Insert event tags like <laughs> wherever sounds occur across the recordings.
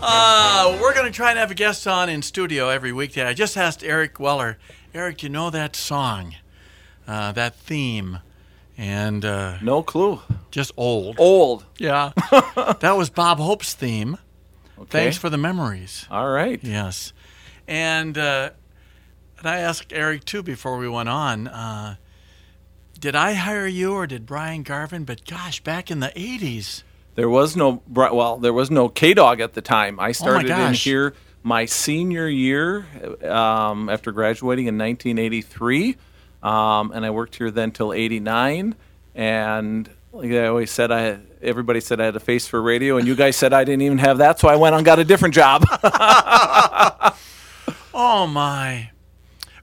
going to try and have a guest on in studio every weekday. I just asked Eric Weller, Eric, do you know that song, uh, that theme? And uh, No clue. just old. Old. Yeah. <laughs> that was Bob Hope's theme. Okay. Thanks for the memories. All right. Yes. And, uh, and I asked Eric too before we went on. Uh, did I hire you or did Brian Garvin? But gosh, back in the 80s. There was no well, there was no K Dog at the time. I started in here my senior year um, after graduating in 1983, um, and I worked here then till 89. And like I always said, I everybody said I had a face for radio, and you guys said I didn't even have that, so I went and got a different job. <laughs> <laughs> Oh, my.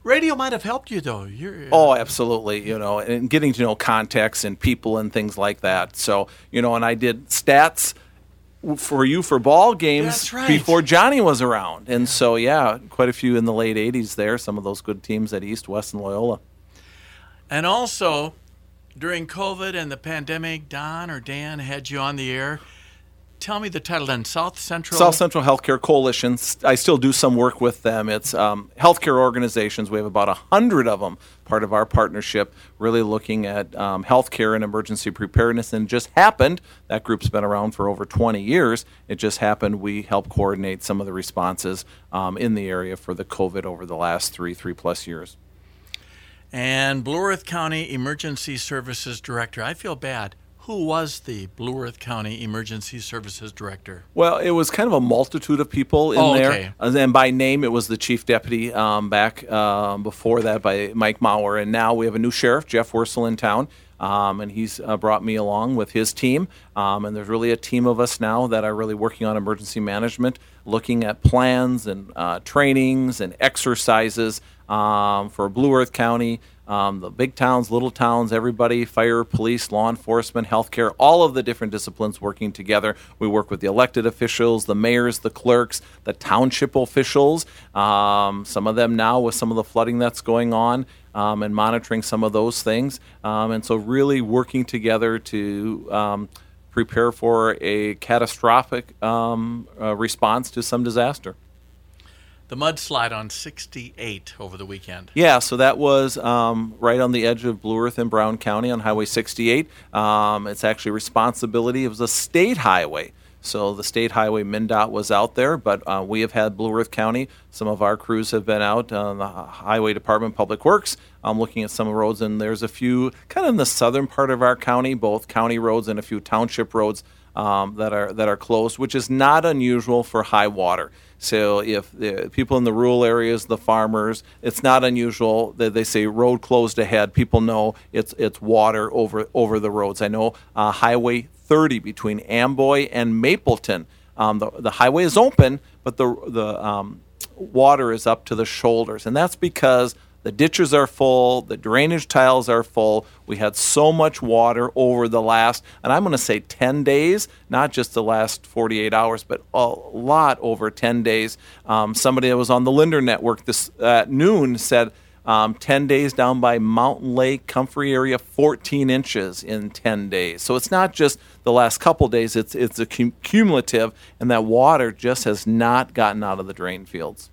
Radio might have helped you, though. You're, uh, Oh, absolutely. You know, and getting to know contacts and people and things like that. So, you know, and I did stats for you for ball games right. before Johnny was around. And so, yeah, quite a few in the late 80s there, some of those good teams at East, West, and Loyola. And also, during COVID and the pandemic, Don or Dan had you on the air. Tell me the title then. South Central. South Central Healthcare Coalition. I still do some work with them. It's um, healthcare organizations. We have about a hundred of them. Part of our partnership, really looking at um, healthcare and emergency preparedness. And just happened that group's been around for over 20 years. It just happened we help coordinate some of the responses um, in the area for the COVID over the last three, three plus years. And Blue Earth County Emergency Services Director. I feel bad. Who was the Blue Earth County Emergency Services Director? Well, it was kind of a multitude of people in Oh, there. And then by name, it was the chief deputy um, back um, before that by Mike Mauer. And now we have a new sheriff, Jeff Wersal, in town. Um, and he's uh, brought me along with his team. Um, and there's really a team of us now that are really working on emergency management, looking at plans and uh, trainings and exercises um, for Blue Earth County, um, the big towns, little towns, everybody, fire, police, law enforcement, healthcare, all of the different disciplines working together. We work with the elected officials, the mayors, the clerks, the township officials, um, some of them now with some of the flooding that's going on. Um, and monitoring some of those things. Um, and so, really working together to um, prepare for a catastrophic um, uh, response to some disaster. The mudslide on 68 over the weekend. Yeah, so that was um, right on the edge of Blue Earth and Brown County on Highway 68. Um, it's actually responsibility. It was a state highway. So the state highway MnDOT was out there, but uh, we have had Blue Earth County. Some of our crews have been out on the Highway Department, Public Works, um, looking at some roads. And there's a few kind of in the southern part of our county, both county roads and a few township roads um, that are that are closed, which is not unusual for high water. So if the people in the rural areas, the farmers, it's not unusual that they say road closed ahead. People know it's it's water over over the roads. I know uh, Highway 30 between Amboy and Mapleton. Um, the the highway is open, but the the um, water is up to the shoulders, and that's because the ditches are full, the drainage tiles are full. We had so much water over the last, and I'm going to say 10 days, not just the last 48 hours, but a lot over 10 days. Um, somebody that was on the Linder Network this at noon said um, 10 days down by Mountain Lake, Comfrey area, 14 inches in 10 days. So it's not just the last couple days, it's, it's a cum- cumulative, and that water just has not gotten out of the drain fields.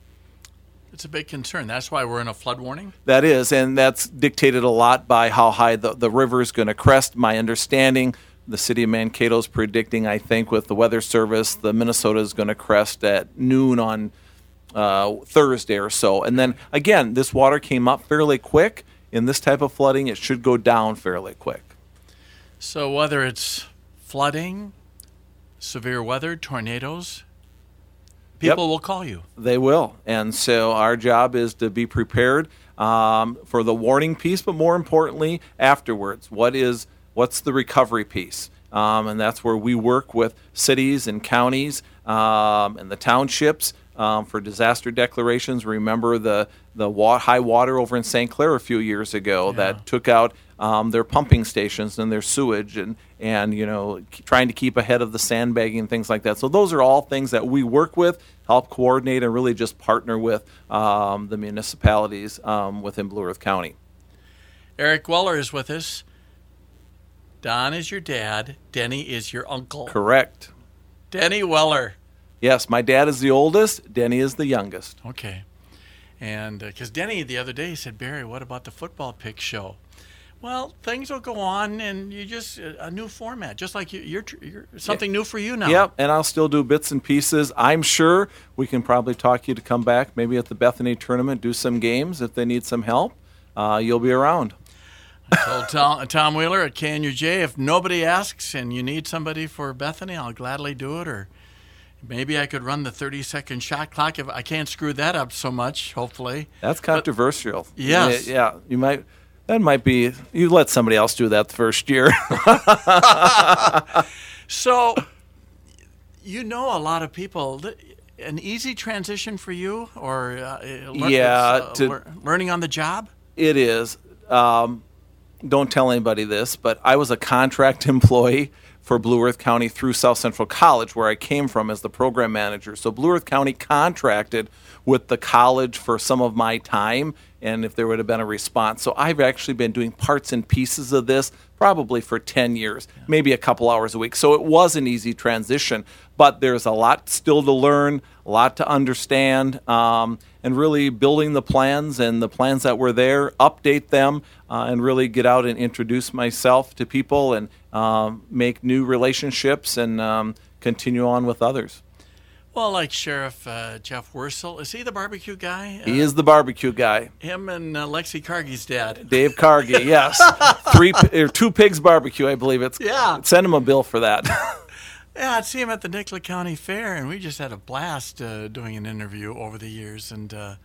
It's a big concern. That's why we're in a flood warning. That is, and that's dictated a lot by how high the, the river is going to crest. My understanding, the city of Mankato is predicting, I think, with the Weather Service, the Minnesota is going to crest at noon on uh, Thursday or so. And then again, this water came up fairly quick. In this type of flooding, it should go down fairly quick. So whether it's flooding, severe weather, tornadoes, people will call you. They will. And so our job is to be prepared um, for the warning piece, but more importantly, afterwards. What is what's the recovery piece? Um, and that's where we work with cities and counties um, and the townships um, for disaster declarations. Remember the the wa- high water over in St. Clair a few years ago Yeah. that took out um, their pumping stations and their sewage and and you know trying to keep ahead of the sandbagging and things like that. So those are all things that we work with, help coordinate, and really just partner with um, the municipalities um, within Blue Earth County. Eric Weller is with us. Don is your dad. Denny is your uncle. Correct. Denny Weller, Yes, my dad is the oldest. Denny is the youngest. Okay. And because Denny the other day said, Barry, what about the football pick show? Well, things will go on, and you just a new format, just like you, you're, you're something new for you now. Yep, and I'll still do bits and pieces. I'm sure we can probably talk you to come back, maybe at the Bethany tournament, do some games if they need some help. Uh, you'll be around. I told Tom, Tom Wheeler at KNUJ, if nobody asks and you need somebody for Bethany, I'll gladly do it. Or maybe I could run the 30 second shot clock if I can't screw that up so much. Hopefully, that's controversial. But, yes, yeah, yeah, you might. That might be you let somebody else do that the first year. <laughs> so, you know, a lot of people. An easy transition for you, or uh, lear- yeah, uh, to, lear- learning on the job. It is. Um, don't tell anybody this, but I was a contract <laughs> employee for Blue Earth County through South Central College, where I came from as the program manager. So Blue Earth County contracted with the college for some of my time, and if there would have been a response. So I've actually been doing parts and pieces of this probably for 10 years, maybe a couple hours a week. So it was an easy transition, but there's a lot still to learn, a lot to understand, um, and really building the plans and the plans that were there, update them, uh, and really get out and introduce myself to people and um, make new relationships and um, continue on with others. Well, like Sheriff uh, Jeff Wersal, is he the barbecue guy? He is the barbecue guy. Him and uh, Lexi Cargie's dad. Dave Cargie, yes. <laughs> Three, or two pigs barbecue, I believe it's. Yeah. Send him a bill for that. <laughs> yeah, I'd see him at the Nicollet County Fair, and we just had a blast uh, doing an interview over the years, and uh,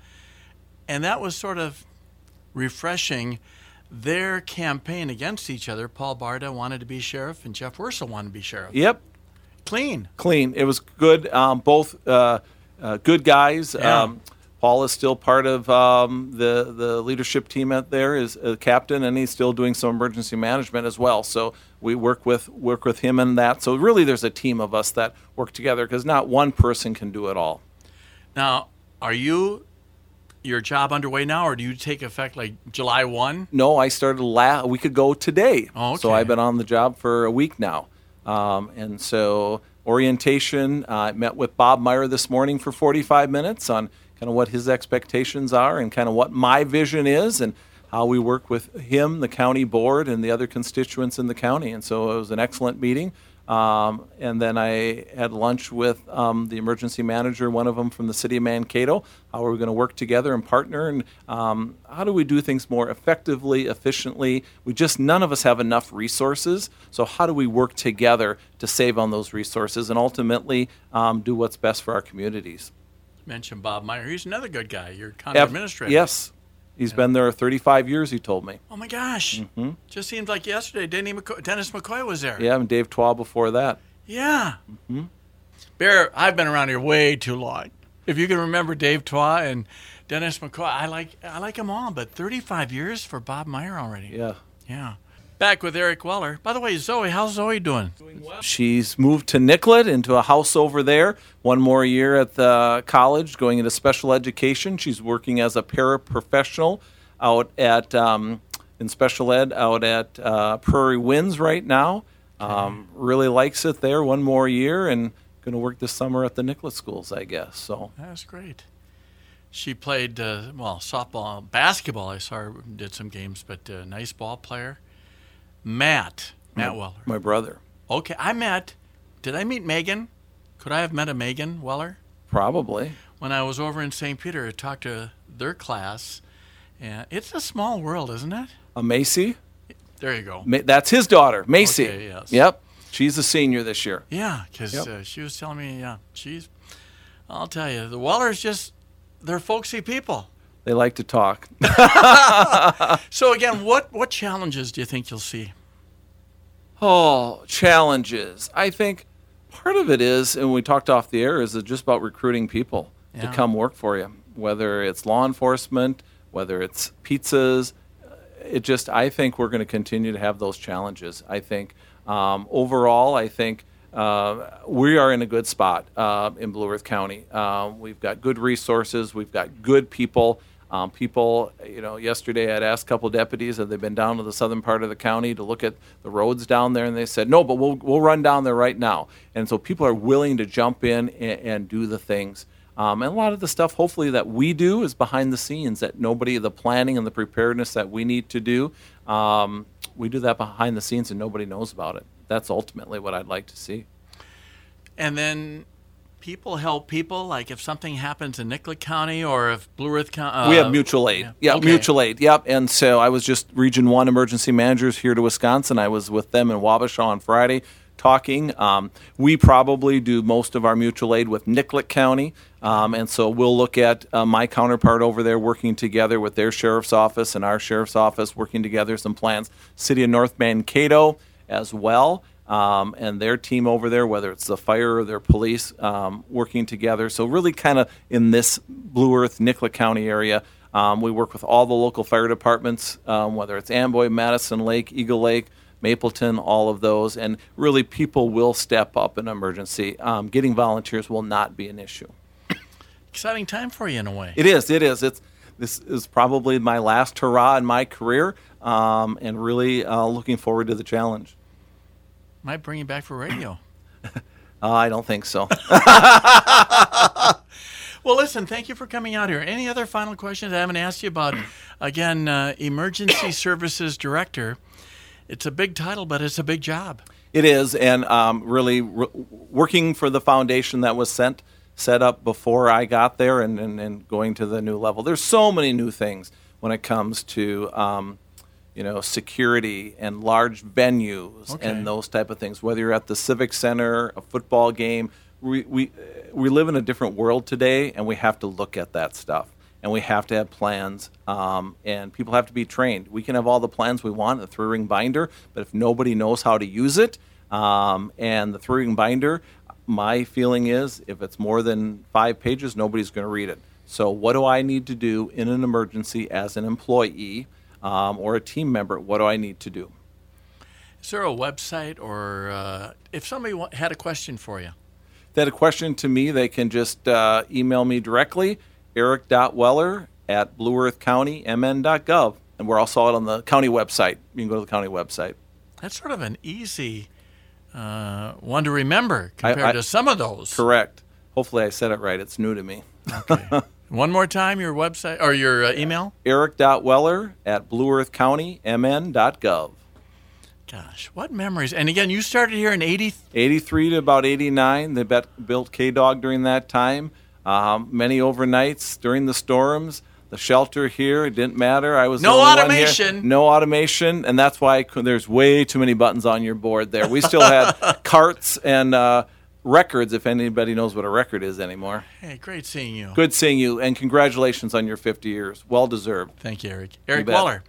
and that was sort of refreshing. Their campaign against each other. Paul Barda wanted to be sheriff, and Jeff Wersal wanted to be sheriff. Yep. Clean. Clean. It was good. Um, both uh, uh, good guys. Yeah. Um, Paul is still part of um, the the leadership team out there, is a captain, and he's still doing some emergency management as well. So we work with work with him in that. So really, there's a team of us that work together because not one person can do it all. Now, are you your job underway now, or do you take effect like July one? No, I started la- a week ago today. Oh, So. I've been on the job for a week now. Um, and so orientation, uh, I met with Bob Meyer this morning for 45 minutes on kind of what his expectations are and kind of what my vision is and how we work with him, the county board, and the other constituents in the county. And so it was an excellent meeting. Um, and then I had lunch with um, the emergency manager, one of them from the city of Mankato. How are we going to work together and partner? And um, how do we do things more effectively, efficiently? We just, none of us have enough resources. So, how do we work together to save on those resources and ultimately um, do what's best for our communities? Mention Bob Meyer. He's another good guy. Your county administrator. Yes. He's been there 35 years, he told me. Oh my gosh! Just seems like yesterday. Denny McCoy, Dennis McCoy was there. Yeah, and Dave Twa before that. Yeah. Hmm. Bear, I've been around here way too long. If you can remember Dave Twa and Dennis McCoy, I like I like them all, but 35 years for Bob Meyer already. Yeah. Yeah. Back with Eric Weller. By the way, Zoe, how's Zoe doing? doing well. She's moved to Nicollet into a house over there. One more year at the college, going into special education. She's working as a paraprofessional out at um, in special ed out at uh, Prairie Winds right now. Um, really likes it there. One more year and going to work this summer at the Nicollet schools, I guess. So That's great. She played uh, well softball, basketball. I saw her did some games, but uh, nice ball player. Matt, Matt Weller. my brother, Okay, I met. Did I meet Megan? Could I have met a Megan Weller? probably. when I was over in St. Peter, I talked to their class, and it's a small world, isn't it? A Macy. There you go. Ma- that's his daughter, Macy. Okay, yes. Yep. She's a senior this year. Yeah, because Yep. uh, she was telling me, yeah, she's. I'll tell you, the Wellers just they're folksy people. They like to talk. <laughs> So again, what what challenges do you think you'll see? Oh, challenges. I think part of it is, and we talked off the air, is it just about recruiting people Yeah. to come work for you, whether it's law enforcement, whether it's pizzas. It just, I think we're going to continue to have those challenges. I think um, overall, I think uh, we are in a good spot uh, in Blue Earth County. Uh, we've got good resources, we've got good people. Um, people, you know, yesterday I'd asked a couple deputies have they been down to the southern part of the county to look at the roads down there, and they said no, but we'll we'll run down there right now. And so people are willing to jump in and, and do the things. Um, and a lot of the stuff, hopefully, that we do is behind the scenes. That nobody, the planning and the preparedness that we need to do, um, we do that behind the scenes, and nobody knows about it. That's ultimately what I'd like to see. And then people help people. Like if something happens in Nicollet County or if Blue Earth County. Uh, we have mutual aid. Yeah, yeah Okay. mutual aid. Yep. And so I was just Region One emergency managers here to Wisconsin. I was with them in Wabasha on Friday talking. Um, we probably do most of our mutual aid with Nicollet County. Um, and so we'll look at uh, my counterpart over there working together with their sheriff's office and our sheriff's office working together some plans. City of North Mankato as well um, and their team over there, whether it's the fire or their police, um, working together. So really, kind of in this Blue Earth Nicollet County area, um, we work with all the local fire departments, um, whether it's Amboy, Madison Lake, Eagle Lake. Mapleton, all of those, and really people will step up in emergency. Um, getting volunteers will not be an issue. Exciting time for you in a way. It is. It is. It's this is probably my last hurrah in my career, um, and really uh, looking forward to the challenge. Might bring you back for radio. <clears throat> Uh, I don't think so. <laughs> Well, listen, thank you for coming out here. Any other final questions I haven't asked you about? <clears throat> Again, uh, Emergency <coughs> Services Director. It's a big title, but it's a big job. It is, and um, really r working for the foundation that was sent set up before I got there, and, and, and going to the new level. There's so many new things when it comes to um, you know security and large venues Okay. and those type of things. Whether you're at the civic center, a football game, we we we live in a different world today, and we have to look at that stuff. And we have to have plans, um, and people have to be trained. We can have all the plans we want, a three ring binder, but if nobody knows how to use it, um, and the three ring binder, my feeling is if it's more than five pages, nobody's going to read it. So, what do I need to do in an emergency as an employee um, or a team member? What do I need to do? Is there a website or uh, if somebody had a question for you? If they had a question to me, they can just uh, email me directly, eric.weller at blueearthcountymn.gov. And we're also out on the county website. You can go to the county website. That's sort of an easy uh, one to remember I- compared I- to some of those. Correct. Hopefully, I said it right. It's new to me. Okay. <laughs> one more time, your website or your uh, email? eric.weller at blueearthcountymn.gov. Gosh, what memories. And again, you started here in 80. 83 to about 89. They bet, built K Dog during that time. Um, many overnights during the storms. The shelter here it didn't matter. I was No only one here. automation. No automation, and that's why I cou- there's way too many buttons on your board there. We still had <laughs> carts and uh, records. If anybody knows what a record is anymore. Hey, great seeing you. Good seeing you, and congratulations on your 50 years. Well deserved. Thank you, Eric. Eric bet. Waller.